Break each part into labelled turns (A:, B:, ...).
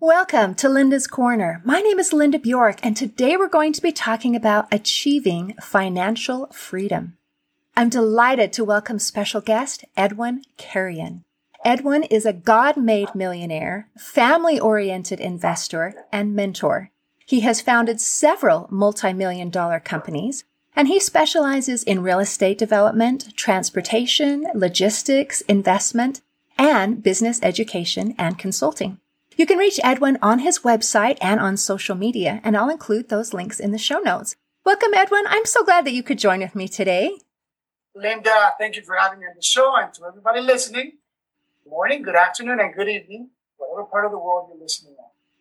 A: Welcome to Linda's Corner. My name is Linda Bjork, and today we're going to be talking about achieving financial freedom. I'm delighted to welcome special guest Edwin Carrion. Edwin is a God made millionaire, family oriented investor, and mentor. He has founded several multi million dollar companies, and he specializes in real estate development, transportation, logistics, investment, and business education and consulting. You can reach Edwin on his website and on social media, and I'll include those links in the show notes. Welcome, Edwin. I'm so glad that you could join with me today.
B: Linda, thank you for having me on the show, and to everybody listening, good morning, good afternoon, and good evening, whatever part of the world you're listening.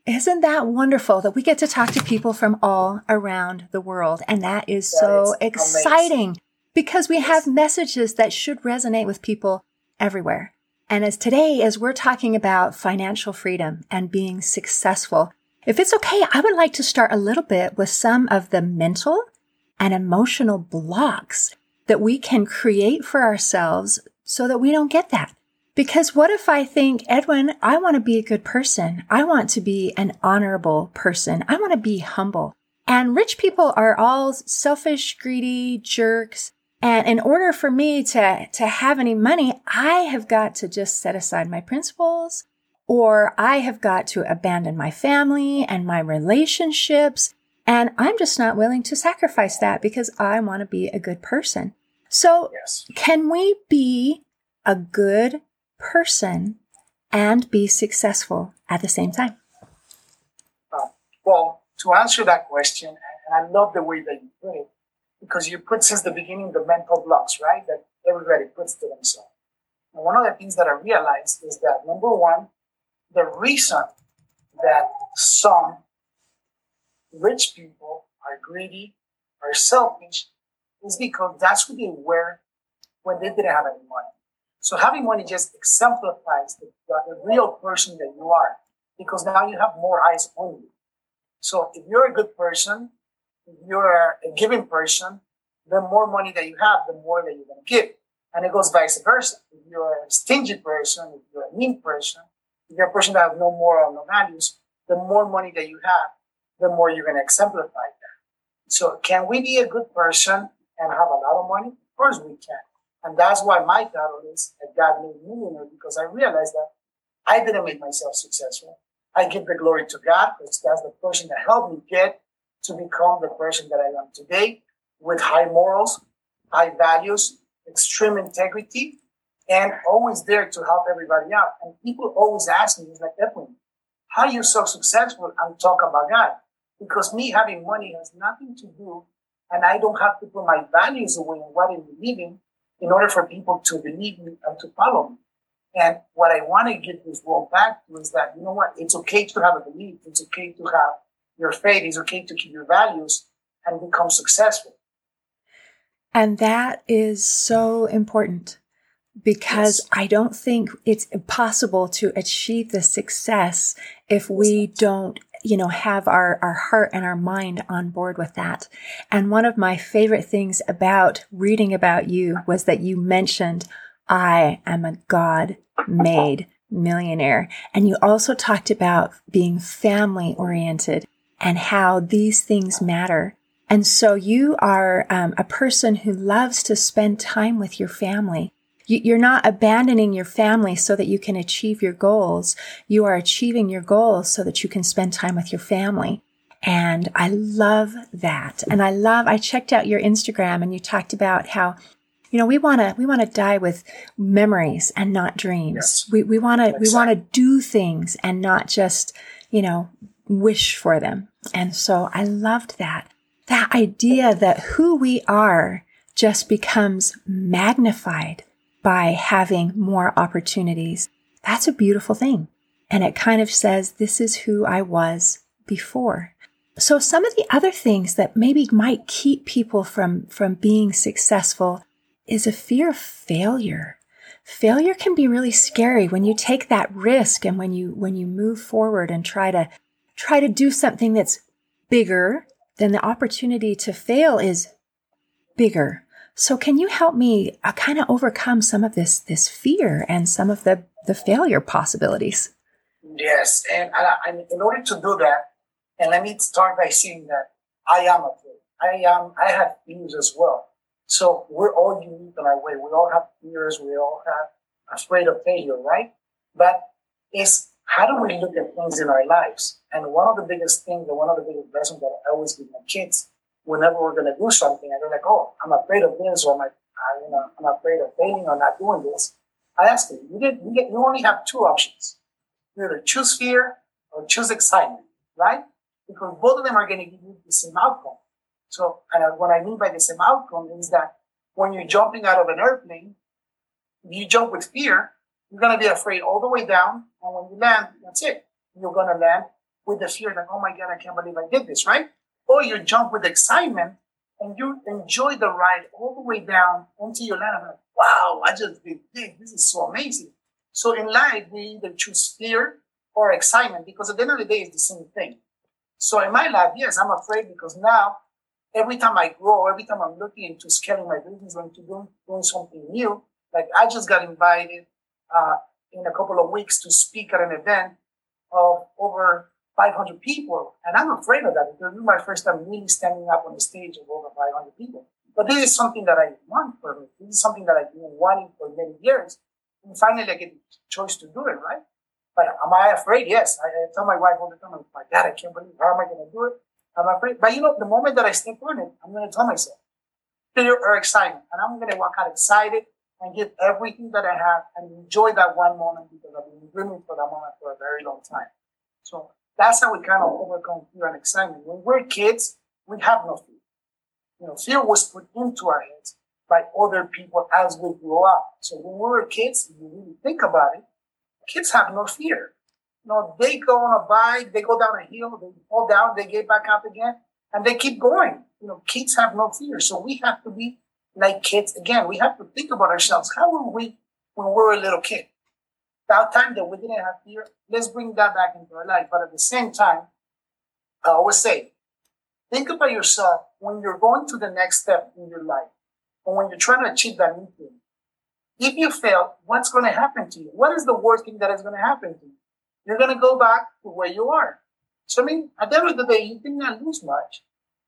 A: Isn't that wonderful that we get to talk to people from all around the world? And that is that so is exciting amazing. because we have messages that should resonate with people everywhere. And as today, as we're talking about financial freedom and being successful, if it's okay, I would like to start a little bit with some of the mental and emotional blocks that we can create for ourselves so that we don't get that. Because what if I think, Edwin, I want to be a good person. I want to be an honorable person. I want to be humble. And rich people are all selfish, greedy jerks. And in order for me to, to have any money, I have got to just set aside my principles or I have got to abandon my family and my relationships. And I'm just not willing to sacrifice that because I want to be a good person. So yes. can we be a good person and be successful at the same time?
B: Uh, well, to answer that question, and I love the way that you put it, because you put since the beginning the mental blocks, right? That everybody puts to themselves. And one of the things that I realized is that number one, the reason that some rich people are greedy, are selfish, is because that's who they were when they didn't have any money. So having money just exemplifies the, the, real person that you are, because now you have more eyes on you. So if you're a good person, if you're a giving person, the more money that you have, the more that you're going to give. And it goes vice versa. If you're a stingy person, if you're a mean person, if you're a person that has no moral, no values, the more money that you have, the more you're going to exemplify that. So can we be a good person and have a lot of money? Of course we can. And that's why my title is a God made millionaire because I realized that I didn't make myself successful. I give the glory to God because that's the person that helped me get to become the person that I am today with high morals, high values, extreme integrity, and always there to help everybody out. And people always ask me, like, Edwin, how are you so successful and talk about God? Because me having money has nothing to do, and I don't have to put my values away in what I believe in order for people to believe me and to follow me. And what I want to give this world back to is that, you know what? It's okay to have a belief. It's okay to have your faith. It's okay to keep your values and become successful.
A: And that is so important because yes. I don't think it's impossible to achieve the success if we don't, you know, have our, our heart and our mind on board with that. And one of my favorite things about reading about you was that you mentioned, I am a God made millionaire. And you also talked about being family oriented and how these things matter. And so you are um, a person who loves to spend time with your family. You're not abandoning your family so that you can achieve your goals. You are achieving your goals so that you can spend time with your family. And I love that. And I love, I checked out your Instagram and you talked about how, you know, we want to, we want to die with memories and not dreams. Yes. We, we want to, exactly. we want to do things and not just, you know, wish for them. And so I loved that that idea that who we are just becomes magnified by having more opportunities. That's a beautiful thing. And it kind of says, this is who I was before. So some of the other things that maybe might keep people from, from being successful is a fear of failure. Failure can be really scary when you take that risk and when you, when you move forward and try to, try to do something that's bigger then the opportunity to fail is bigger. So can you help me uh, kind of overcome some of this this fear and some of the the failure possibilities?
B: Yes, and, and in order to do that, and let me start by saying that I am afraid. I am. I have fears as well. So we're all unique in our way. We all have fears. We all have afraid of failure, right? But it's how do we look at things in our lives? And one of the biggest things, and one of the biggest lessons that I always give my kids whenever we're going to do something and they're like, oh, I'm afraid of this or I'm, you know, I'm afraid of failing or not doing this. I ask them, you, get, you, get, you only have two options. You either choose fear or choose excitement, right? Because both of them are going to give you the same outcome. So, and what I mean by the same outcome is that when you're jumping out of an airplane, if you jump with fear, you're going to be afraid all the way down. And when you land, that's it. You're going to land with the fear like, oh my God, I can't believe I did this, right? Or you jump with excitement and you enjoy the ride all the way down until you land. Like, wow, I just did this. This is so amazing. So in life, we either choose fear or excitement because at the end of the day, it's the same thing. So in my life, yes, I'm afraid because now every time I grow, every time I'm looking into scaling my business or into doing, doing something new, like I just got invited uh, in a couple of weeks to speak at an event of over 500 people. And I'm afraid of that because this is my first time really standing up on the stage of over 500 people. But this is something that I want for me. This is something that I've been wanting for many years. And finally, I get the choice to do it, right? But am I afraid? Yes. I, I tell my wife all the time, my God, I can't believe how am I going to do it? I'm afraid. But you know, the moment that I step on it, I'm going to tell myself, fear or excitement. And I'm going to walk out excited and give everything that I have and enjoy that one moment because I've been dreaming for that moment for a very long time. So that's how we kind of overcome fear and excitement. When we're kids, we have no fear. You know, fear was put into our heads by other people as we grow up. So when we were kids, if you really think about it, kids have no fear. You know, they go on a bike, they go down a hill, they fall down, they get back up again, and they keep going. You know, kids have no fear. So we have to be like kids again. We have to think about ourselves. How were we when we were a little kid? That time that we didn't have fear, let's bring that back into our life. But at the same time, I always say, think about yourself when you're going to the next step in your life, or when you're trying to achieve that new thing. If you fail, what's going to happen to you? What is the worst thing that is going to happen to you? You're going to go back to where you are. So, I mean, at the end of the day, you did not lose much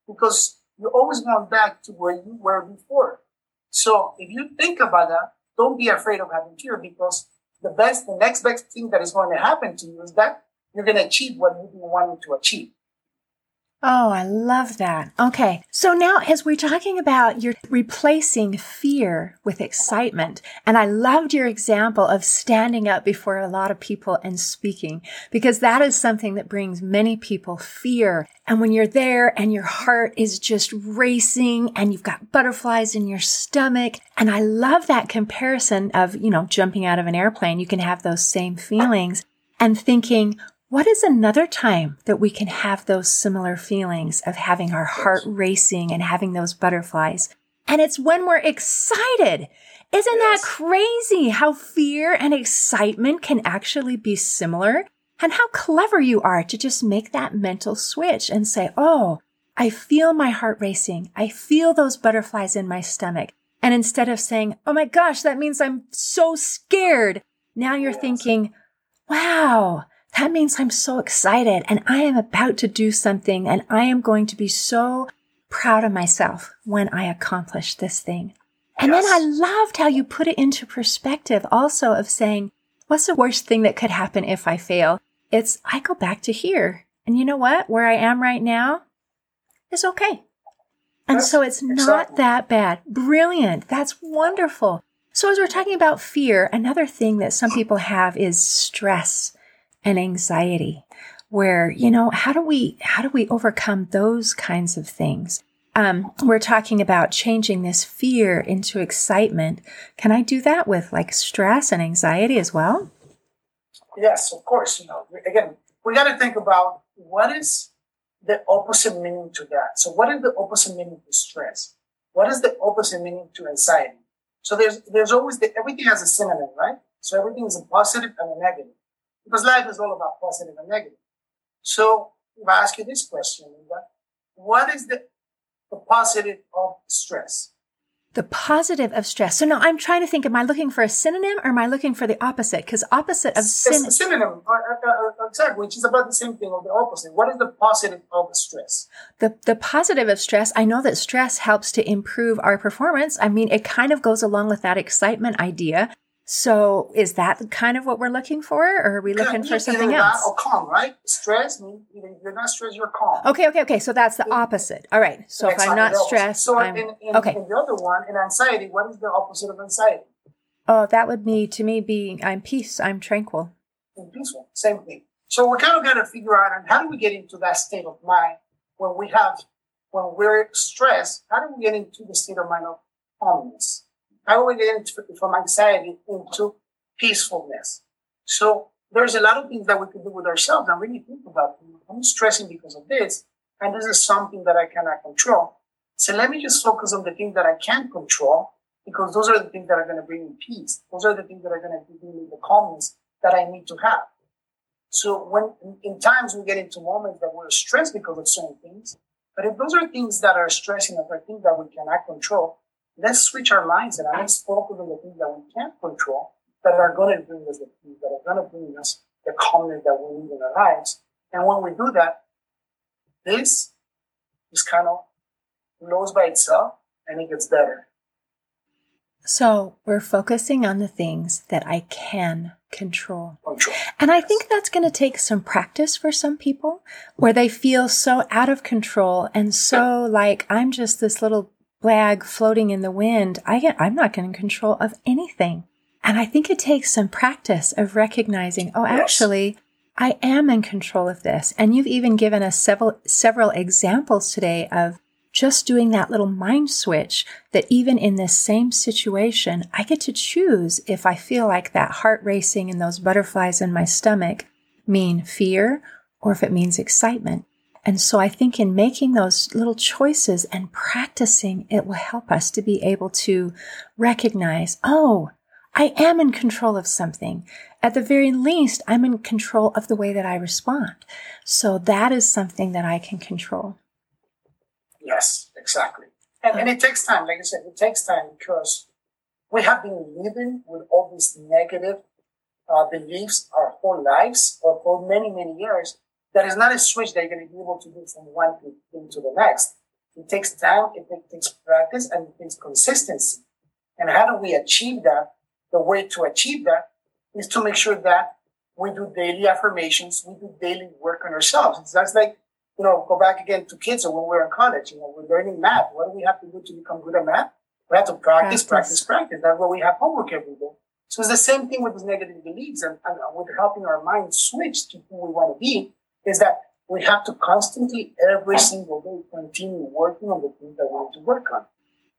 B: because you're always going back to where you were before. So, if you think about that, don't be afraid of having fear because the best, the next best thing that is going to happen to you is that you're going to achieve what you've been wanting to achieve.
A: Oh, I love that. Okay. So now as we're talking about you're replacing fear with excitement, and I loved your example of standing up before a lot of people and speaking, because that is something that brings many people fear. And when you're there and your heart is just racing and you've got butterflies in your stomach, and I love that comparison of, you know, jumping out of an airplane, you can have those same feelings and thinking, what is another time that we can have those similar feelings of having our heart racing and having those butterflies? And it's when we're excited. Isn't yes. that crazy how fear and excitement can actually be similar? And how clever you are to just make that mental switch and say, Oh, I feel my heart racing. I feel those butterflies in my stomach. And instead of saying, Oh my gosh, that means I'm so scared. Now you're yes. thinking, wow, that means I'm so excited and I am about to do something and I am going to be so proud of myself when I accomplish this thing. And yes. then I loved how you put it into perspective also of saying, what's the worst thing that could happen if I fail? It's I go back to here. And you know what? Where I am right now is okay. And so it's not that bad. Brilliant. That's wonderful. So as we're talking about fear, another thing that some people have is stress and anxiety where, you know, how do we, how do we overcome those kinds of things? Um, we're talking about changing this fear into excitement. Can I do that with like stress and anxiety as well?
B: Yes, of course. You know, again, we got to think about what is the opposite meaning to that. So, what is the opposite meaning to stress? What is the opposite meaning to anxiety? So, there's there's always the, everything has a synonym, right? So, everything is a positive and a negative because life is all about positive and negative. So if I ask you this question, what is the, the positive of stress?
A: The positive of stress. So now I'm trying to think, am I looking for a synonym or am I looking for the opposite? Because opposite of
B: syn- synonym, uh, uh, uh, exactly, which is about the same thing or the opposite. What is the positive of stress?
A: The, the positive of stress, I know that stress helps to improve our performance. I mean, it kind of goes along with that excitement idea so is that kind of what we're looking for, or are we looking for something else?
B: Or calm, right? Stress means you're not stressed, you're calm.
A: Okay, okay, okay. So that's the opposite. All right. So if I'm not stressed,
B: so
A: I'm
B: in, in,
A: okay.
B: In the other one, in anxiety, what is the opposite of anxiety?
A: Oh, that would be to me being I'm peace, I'm tranquil.
B: And peaceful, same thing. So we're kind of got to figure out and how do we get into that state of mind when we have when we're stressed? How do we get into the state of mind of calmness? How we get from anxiety into peacefulness. So there's a lot of things that we can do with ourselves and really think about. I'm stressing because of this, and this is something that I cannot control. So let me just focus on the things that I can control because those are the things that are going to bring me peace. Those are the things that are going to give me the calmness that I need to have. So when in times we get into moments that we're stressed because of certain things, but if those are things that are stressing us, are things that we cannot control, let's switch our minds and let's focus on the things that we can't control that are going to bring us the peace, that are going to bring us the calmness that we need in our lives. And when we do that, this is kind of blows by itself and it gets better.
A: So we're focusing on the things that I can control.
B: control.
A: And I think that's going to take some practice for some people where they feel so out of control and so like I'm just this little flag floating in the wind, I get, I'm not in control of anything. And I think it takes some practice of recognizing, oh, yes. actually, I am in control of this. And you've even given us several, several examples today of just doing that little mind switch that even in this same situation, I get to choose if I feel like that heart racing and those butterflies in my stomach mean fear or if it means excitement. And so I think in making those little choices and practicing, it will help us to be able to recognize, oh, I am in control of something. At the very least, I'm in control of the way that I respond. So that is something that I can control.
B: Yes, exactly. And, and it takes time. Like I said, it takes time because we have been living with all these negative uh, beliefs our whole lives or for many, many years that is not a switch that you're going to be able to do from one thing to the next. It takes time, it takes practice, and it takes consistency. And how do we achieve that? The way to achieve that is to make sure that we do daily affirmations, we do daily work on ourselves. It's just like, you know, go back again to kids or when we're in college, you know, we're learning math. What do we have to do to become good at math? We have to practice, practice, practice. practice. That's why we have homework every day. So it's the same thing with these negative beliefs and, and with helping our mind switch to who we want to be is that we have to constantly, every single day, continue working on the things that we need to work on.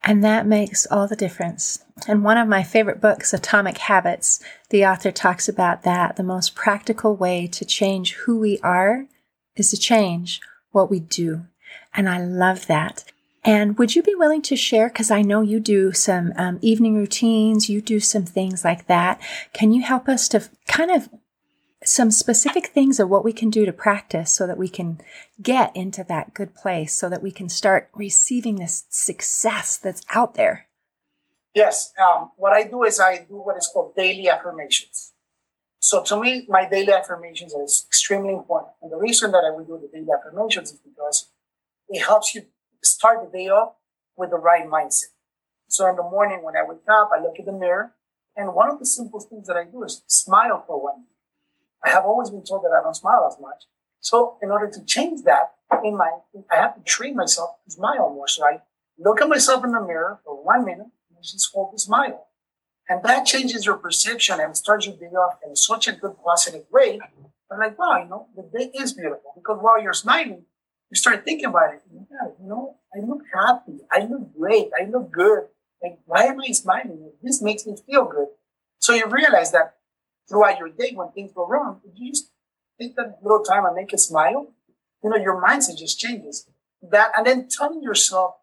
A: And that makes all the difference. And one of my favorite books, Atomic Habits, the author talks about that. The most practical way to change who we are is to change what we do. And I love that. And would you be willing to share? Because I know you do some um, evening routines, you do some things like that. Can you help us to kind of some specific things of what we can do to practice so that we can get into that good place so that we can start receiving this success that's out there.
B: Yes. Um, what I do is I do what is called daily affirmations. So to me, my daily affirmations is extremely important. And the reason that I would do the daily affirmations is because it helps you start the day off with the right mindset. So in the morning when I wake up, I look in the mirror and one of the simplest things that I do is smile for one I have always been told that I don't smile as much. So in order to change that in my, I have to train myself to smile more. So I look at myself in the mirror for one minute and just hold the smile. And that changes your perception and starts your day off in such a good positive way. I'm like, wow, you know, the day is beautiful because while you're smiling, you start thinking about it. Yeah, you know, I look happy. I look great. I look good. Like, why am I smiling? This makes me feel good. So you realize that throughout your day when things go wrong, if you just take that little time and make a smile, you know, your mindset just changes. That and then telling yourself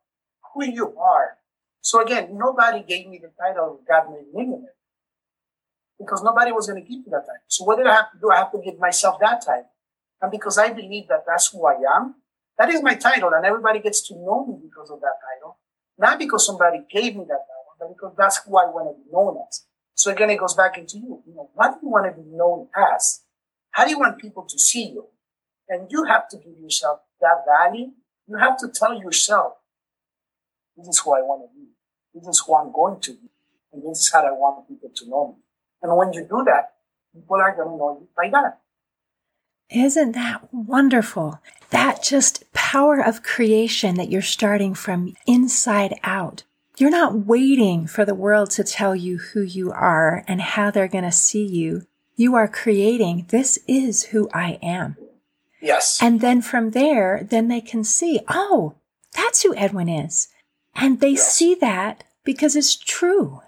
B: who you are. So again, nobody gave me the title of God made millionaire because nobody was going to give me that title. So what did I have to do? I have to give myself that title. And because I believe that that's who I am, that is my title, and everybody gets to know me because of that title. Not because somebody gave me that title, but because that's who I want to be known as. So again, it goes back into you. You know, what do you want to be known as? How do you want people to see you? And you have to give yourself that value. You have to tell yourself, this is who I want to be. This is who I'm going to be. And this is how I want people to know me. And when you do that, people are going to know you by that.
A: Isn't that wonderful? That just power of creation that you're starting from inside out. You're not waiting for the world to tell you who you are and how they're going to see you. You are creating, this is who I am.
B: Yes.
A: And then from there, then they can see, oh, that's who Edwin is. And they yes. see that because it's true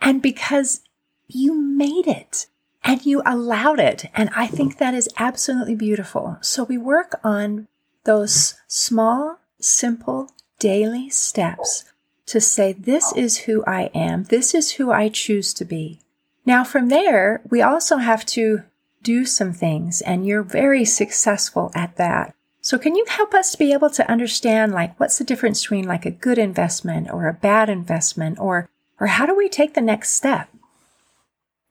A: and because you made it and you allowed it. And I think that is absolutely beautiful. So we work on those small, simple, daily steps to say, this is who I am. This is who I choose to be. Now from there, we also have to do some things and you're very successful at that. So can you help us to be able to understand like what's the difference between like a good investment or a bad investment or or how do we take the next step?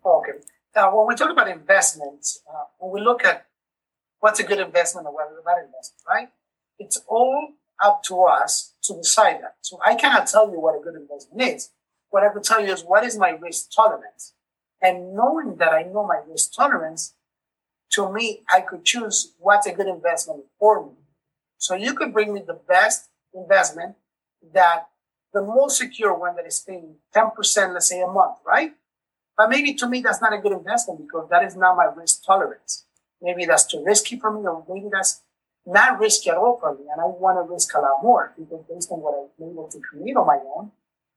B: Okay. Now, when we talk about investments, uh, when we look at what's a good investment or what's a bad investment, right? It's all up to us to decide that. So I cannot tell you what a good investment is. What I can tell you is what is my risk tolerance. And knowing that I know my risk tolerance, to me, I could choose what's a good investment for me. So you could bring me the best investment that the most secure one that is paying 10%, let's say a month, right? But maybe to me, that's not a good investment because that is not my risk tolerance. Maybe that's too risky for me, or maybe that's not risky at all for me. And I want to risk a lot more because based on what I'm able to create on my own,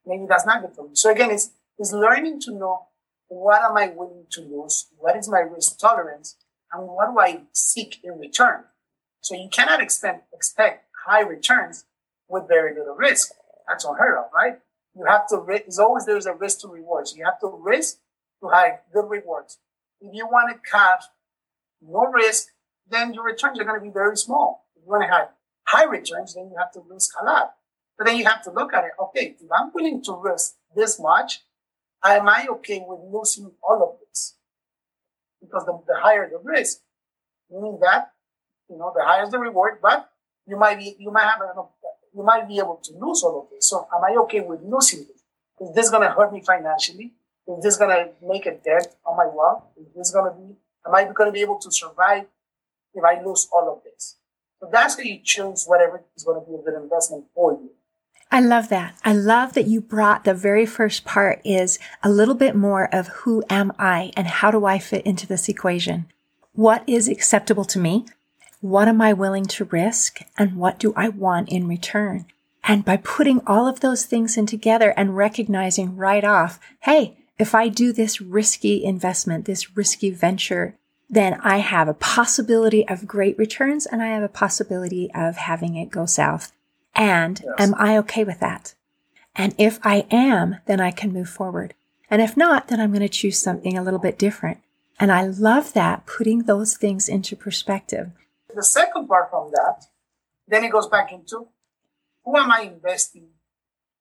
B: maybe that's not good for me. So again, it's, it's learning to know what am I willing to lose? What is my risk tolerance? And what do I seek in return? So you cannot expect, expect high returns with very little risk. That's unheard of, right? You have to, there's always, there's a risk to reward. So you have to risk to have good rewards. If you want to have no risk, then your returns are going to be very small. If you want to have high returns, then you have to risk a lot. But then you have to look at it. Okay, if I'm willing to risk this much, am I okay with losing all of this? Because the, the higher the risk, meaning that, you know, the higher the reward, but you might be, you might have, a, you might be able to lose all of this. So am I okay with losing this? Is this going to hurt me financially? Is this going to make a dent on my wealth? Is this going to be, am I going to be able to survive if I lose all of this? So that's how you choose whatever is going to be a good investment for you.
A: I love that. I love that you brought the very first part is a little bit more of who am I and how do I fit into this equation? What is acceptable to me? What am I willing to risk? And what do I want in return? And by putting all of those things in together and recognizing right off, hey, if I do this risky investment, this risky venture, then I have a possibility of great returns and I have a possibility of having it go south. And yes. am I okay with that? And if I am, then I can move forward. And if not, then I'm going to choose something a little bit different. And I love that putting those things into perspective.
B: The second part from that, then it goes back into who am I investing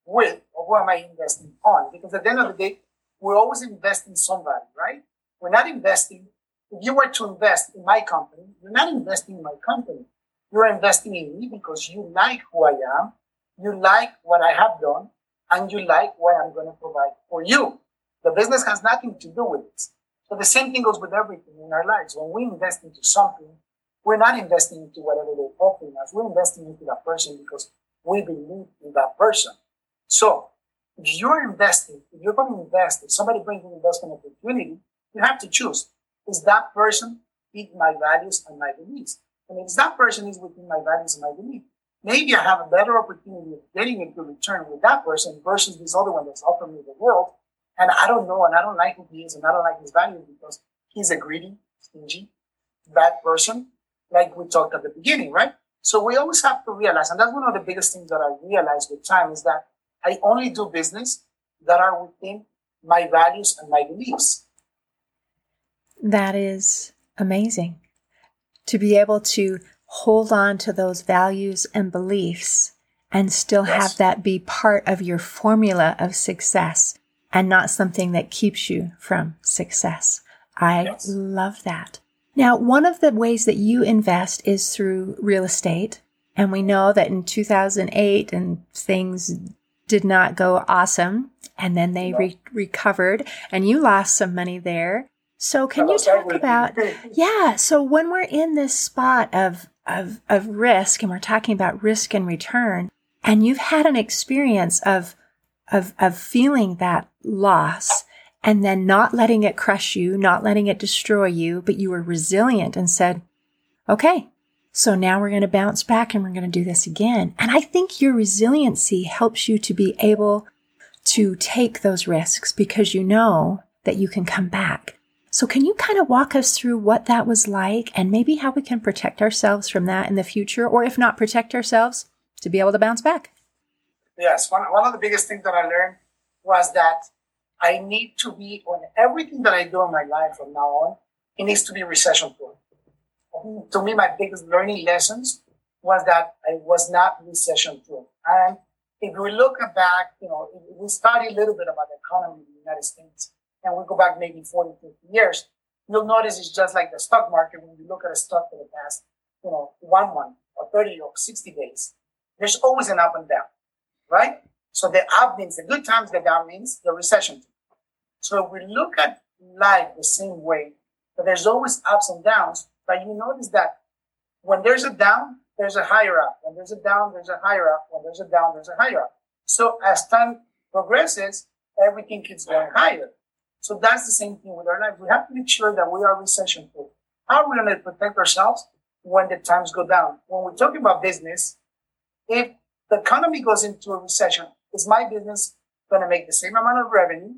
B: with or who am I investing on? Because at the end of the day, we're always investing somebody, right? We're not investing. If you were to invest in my company, you're not investing in my company. You're investing in me because you like who I am, you like what I have done, and you like what I'm going to provide for you. The business has nothing to do with this. So the same thing goes with everything in our lives. When we invest into something, we're not investing into whatever they're offering us. We're investing into that person because we believe in that person. So if you're investing, if you're going to invest, if somebody brings you an investment opportunity, you have to choose. Is that person fit my values and my beliefs? And if that person is within my values and my beliefs, maybe I have a better opportunity of getting a good return with that person versus this other one that's offering me the world. And I don't know, and I don't like who he is, and I don't like his values because he's a greedy, stingy, bad person, like we talked at the beginning, right? So we always have to realize, and that's one of the biggest things that I realized with time is that I only do business that are within my values and my beliefs.
A: That is amazing. To be able to hold on to those values and beliefs and still
B: Yes.
A: have that be part of your formula of success and not something that keeps you from success. I
B: Yes.
A: love that. Now, one of the ways that you invest is through real estate. And we know that in 2008 and things did not go awesome. And then they re- recovered and you lost some money there. So can you talk about, yeah. So when we're in this spot of, of, of risk and we're talking about risk and return and you've had an experience of, of, of feeling that loss and then not letting it crush you, not letting it destroy you, but you were resilient and said, okay, so now we're going to bounce back and we're going to do this again. And I think your resiliency helps you to be able to take those risks because you know that you can come back. So can you kind of walk us through what that was like and maybe how we can protect ourselves from that in the future, or if not protect ourselves, to be able to bounce back?
B: Yes, one, one of the biggest things that I learned was that I need to be on everything that I do in my life from now on, it needs to be recession proof. To me, my biggest learning lessons was that I was not recession proof. And if we look back, you know, we study a little bit about the economy in the United States and we go back maybe 40, 50 years, you'll notice it's just like the stock market when you look at a stock for the past, you know, one month or 30 or 60 days. There's always an up and down right? So the up means the good times, the down means the recession. So we look at life the same way, that there's always ups and downs, but you notice that when there's a down, there's a higher up. When there's a down, there's a higher up. When there's a down, there's a higher up. So as time progresses, everything keeps going higher. So that's the same thing with our life. We have to make sure that we are recession proof. How are we going to protect ourselves when the times go down? When we're talking about business, if the economy goes into a recession, is my business going to make the same amount of revenue?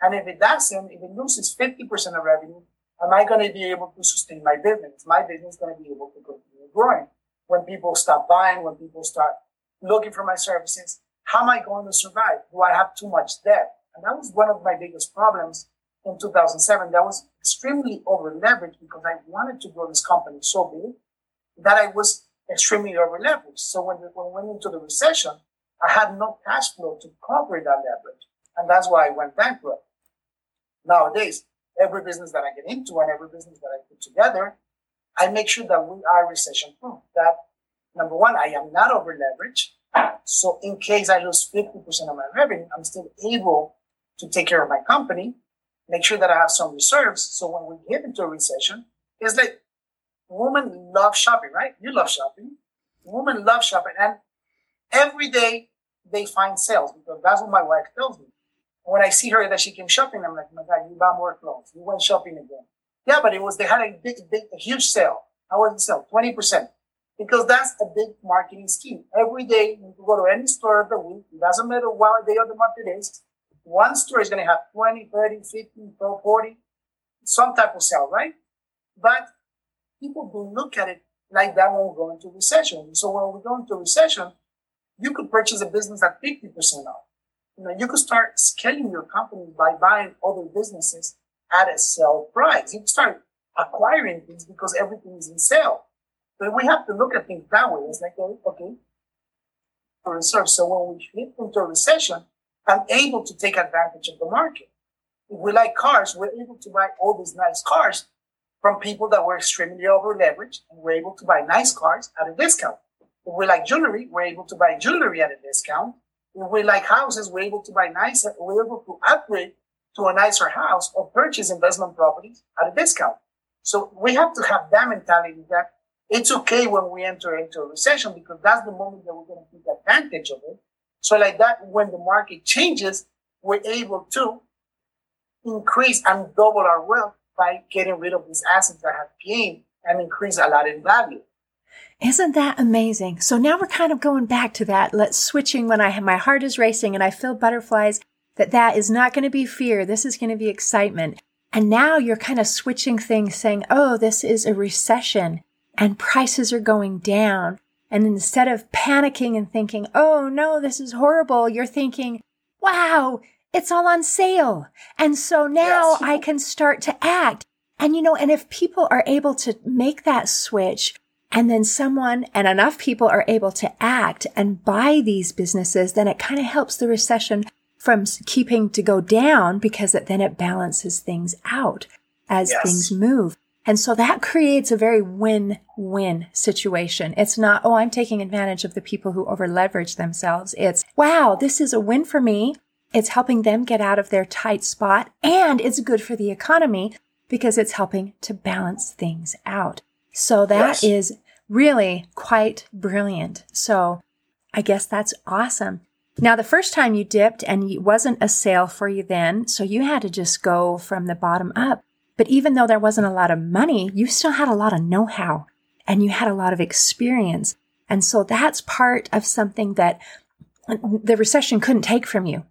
B: And if it doesn't, if it loses 50% of revenue, am I going to be able to sustain my business? Is my business going to be able to continue growing? When people stop buying, when people start looking for my services, how am I going to survive? Do I have too much debt? And that was one of my biggest problems in 2007. That was extremely over leveraged because I wanted to grow this company so big that I was extremely over leveraged. So when, when we went into the recession, I had no cash flow to cover that leverage. And that's why I went bankrupt. Nowadays, every business that I get into and every business that I put together, I make sure that we are recession proof. That number one, I am not over leveraged. So in case I lose 50% of my revenue, I'm still able to take care of my company, make sure that I have some reserves. So when we get into a recession, it's like women love shopping, right? You love shopping. Women love shopping. And every day they find sales because that's what my wife tells me. When I see her that she came shopping, I'm like, my God, you bought more clothes. You went shopping again. Yeah, but it was, they had a big, big, a huge sale. How was the sale? 20%. Because that's a big marketing scheme. Every day you go to any store of the week. It doesn't matter what day of the month it is. One store is going to have 20, 30, 50, 40, some type of sale, right? But people don't look at it like that when we go into recession. So when we go into recession, you could purchase a business at 50% off. You know, you could start scaling your company by buying other businesses at a sale price. You can start acquiring things because everything is in sale. But we have to look at things that way. It's like, okay, okay, reserve. So when we hit into a recession, I'm able to take advantage of the market. If we like cars, we're able to buy all these nice cars from people that were extremely over leveraged and we're able to buy nice cars at a discount. If we like jewelry, we're able to buy jewelry at a discount. If we like houses, we're able to buy nice, we're able to upgrade to a nicer house or purchase investment properties at a discount. So we have to have that mentality that it's okay when we enter into a recession because that's the moment that we're going to take advantage of it. So like that, when the market changes, we're able to increase and double our wealth by getting rid of these assets that have gained and increase a lot in value.
A: Isn't that amazing? So now we're kind of going back to that. Let's switching when I have my heart is racing and I feel butterflies that that is not going to be fear. This is going to be excitement. And now you're kind of switching things saying, Oh, this is a recession and prices are going down. And instead of panicking and thinking, Oh no, this is horrible, you're thinking, wow, it's all on sale. And so now
B: Yes.
A: I can start to act. And you know, and if people are able to make that switch and then someone and enough people are able to act and buy these businesses, then it kind of helps the recession from keeping to go down because it, then it balances things out as yes. things move. And so that creates a very win-win situation. It's not, oh, I'm taking advantage of the people who over leverage themselves. It's, wow, this is a win for me. It's helping them get out of their tight spot and it's good for the economy because it's helping to balance things out. So that yes. is really quite brilliant. So I guess that's awesome. Now, the first time you dipped and it wasn't a sale for you then, so you had to just go from the bottom up. But even though there wasn't a lot of money, you still had a lot of know how and you had a lot of experience. And so that's part of something that the recession couldn't take from you,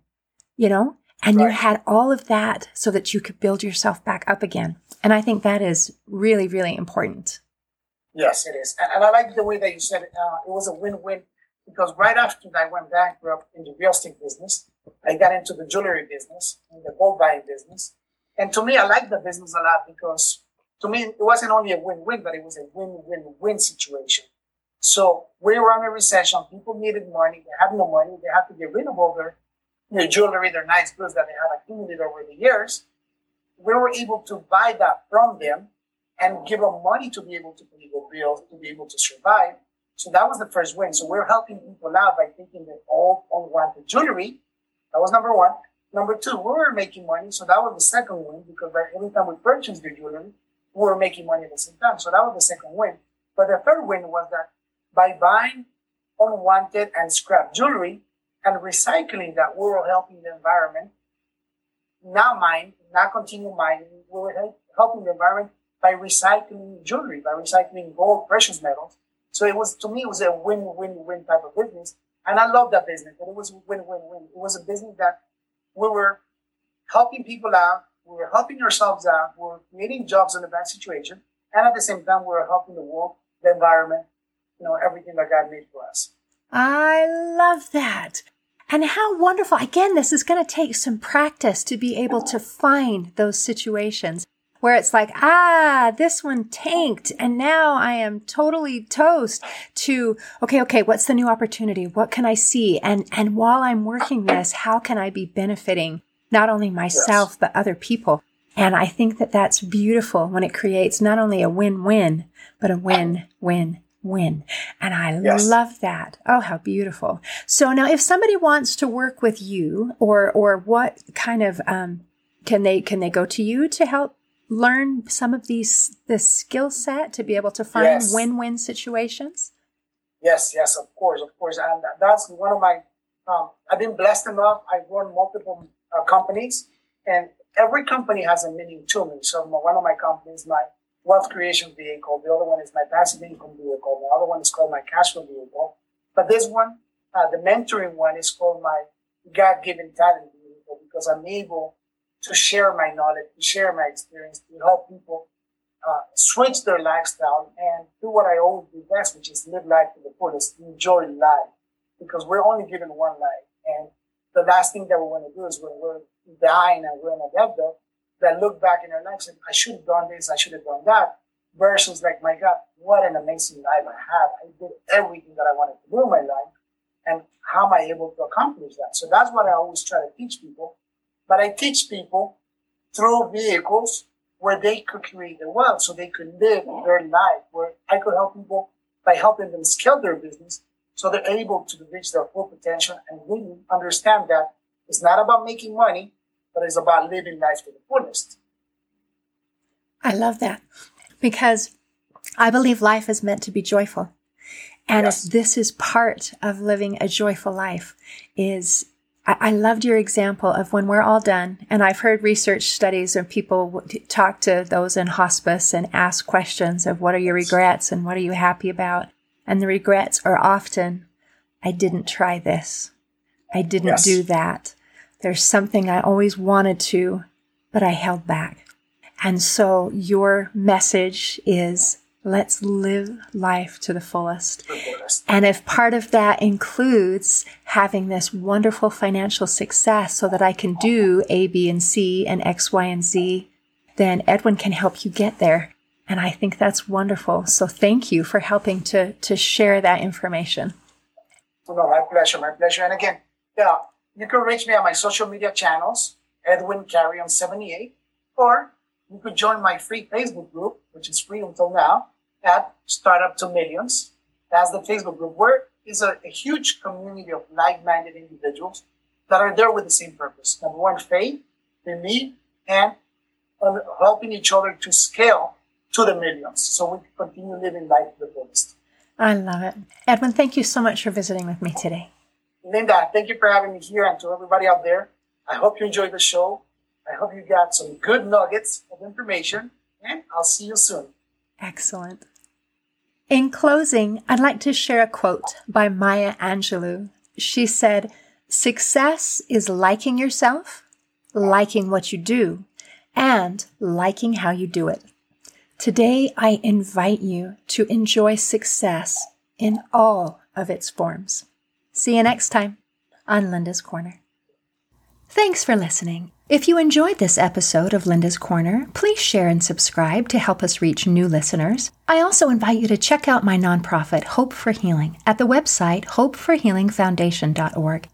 A: you know? And right. you had all of that so that you could build yourself back up again. And I think that is really, really important.
B: Yes, it is. And I like the way that you said it. Uh, it was a win-win because right after I went bankrupt in the real estate business, I got into the jewelry business and the gold buying business. And to me, I like the business a lot because to me, it wasn't only a win-win, but it was a win-win-win situation. So we were in a recession. People needed money. They had no money. They had to get rid of all their, their jewelry, their nice goods that they had accumulated over the years. We were able to buy that from them and give them money to be able to pay the bills, to be able to survive. So that was the first win. So we're helping people out by taking their old unwanted jewelry. That was number one. Number two, we were making money. So that was the second win because every time we purchased the jewelry, we were making money at the same time. So that was the second win. But the third win was that by buying unwanted and scrap jewelry and recycling that, we were helping the environment. Not mine, not continue mining. We were helping the environment by recycling jewelry, by recycling gold, precious metals. So it was, to me, it was a win-win-win type of business. And I love that business, but it was win-win-win. It was a business that we were helping people out, we were helping ourselves out, we were creating jobs in a bad situation, and at the same time, we were helping the world, the environment, you know, everything that God made for us.
A: I love that. And how wonderful. Again, this is going to take some practice to be able to find those situations where it's like, ah, this one tanked and now I am totally toast to, okay, okay, what's the new opportunity? What can I see? And, and while I'm working this, how can I be benefiting not only myself, yes. but other people? And I think that that's beautiful when it creates not only a win-win, but a win-win win. And I yes. love that. Oh, how beautiful. So now if somebody wants to work with you or, or what kind of, um, can they, can they go to you to help learn some of these the skill set to be able to find yes. win-win situations?
B: Yes, yes, of course, of course, and that's one of my. Um, I've been blessed enough. I've run multiple uh, companies, and every company has a meaning to me. So one of my companies, my wealth creation vehicle. The other one is my passive income vehicle. The other one is called my cash flow vehicle. But this one, uh, the mentoring one, is called my God-given talent vehicle because I'm able to share my knowledge, to share my experience, to help people uh, switch their lifestyle and do what I always do best, which is live life to the fullest, enjoy life, because we're only given one life. And the last thing that we want to do is when we're dying and we're in a deathbed, that look back in our lives and I should have done this, I should have done that, versus like, my God, what an amazing life I had. I did everything that I wanted to do in my life. And how am I able to accomplish that? So that's what I always try to teach people but I teach people through vehicles where they could create their wealth so they could live their life, where I could help people by helping them scale their business so they're able to reach their full potential and really understand that it's not about making money, but it's about living life to the fullest.
A: I love that because I believe life is meant to be joyful. And yes. this is part of living a joyful life is I loved your example of when we're all done, and I've heard research studies of people talk to those in hospice and ask questions of what are your regrets and what are you happy about? And the regrets are often, I didn't try this. I didn't yes. do that. There's something I always wanted to, but I held back. And so your message is Let's live life to the fullest. And if part of that includes having this wonderful financial success so that I can do A, B, and C and X, Y, and Z, then Edwin can help you get there. And I think that's wonderful. So thank you for helping to, to share that information.
B: No, my pleasure, my pleasure. And again, yeah, you can reach me on my social media channels, Edwin Carrion 78, or you could join my free Facebook group, which is free until now, at Startup to Millions. That's the Facebook group where is a, a huge community of like-minded individuals that are there with the same purpose. Number one, faith in me and helping each other to scale to the millions so we can continue living life to the fullest.
A: I love it. Edwin, thank you so much for visiting with me today.
B: Linda, thank you for having me here and to everybody out there. I hope you enjoyed the show. I hope you got some good nuggets of information, and I'll see you soon.
A: Excellent. In closing, I'd like to share a quote by Maya Angelou. She said, Success is liking yourself, liking what you do, and liking how you do it. Today, I invite you to enjoy success in all of its forms. See you next time on Linda's Corner. Thanks for listening. If you enjoyed this episode of Linda's Corner, please share and subscribe to help us reach new listeners. I also invite you to check out my nonprofit, Hope for Healing, at the website hopeforhealingfoundation.org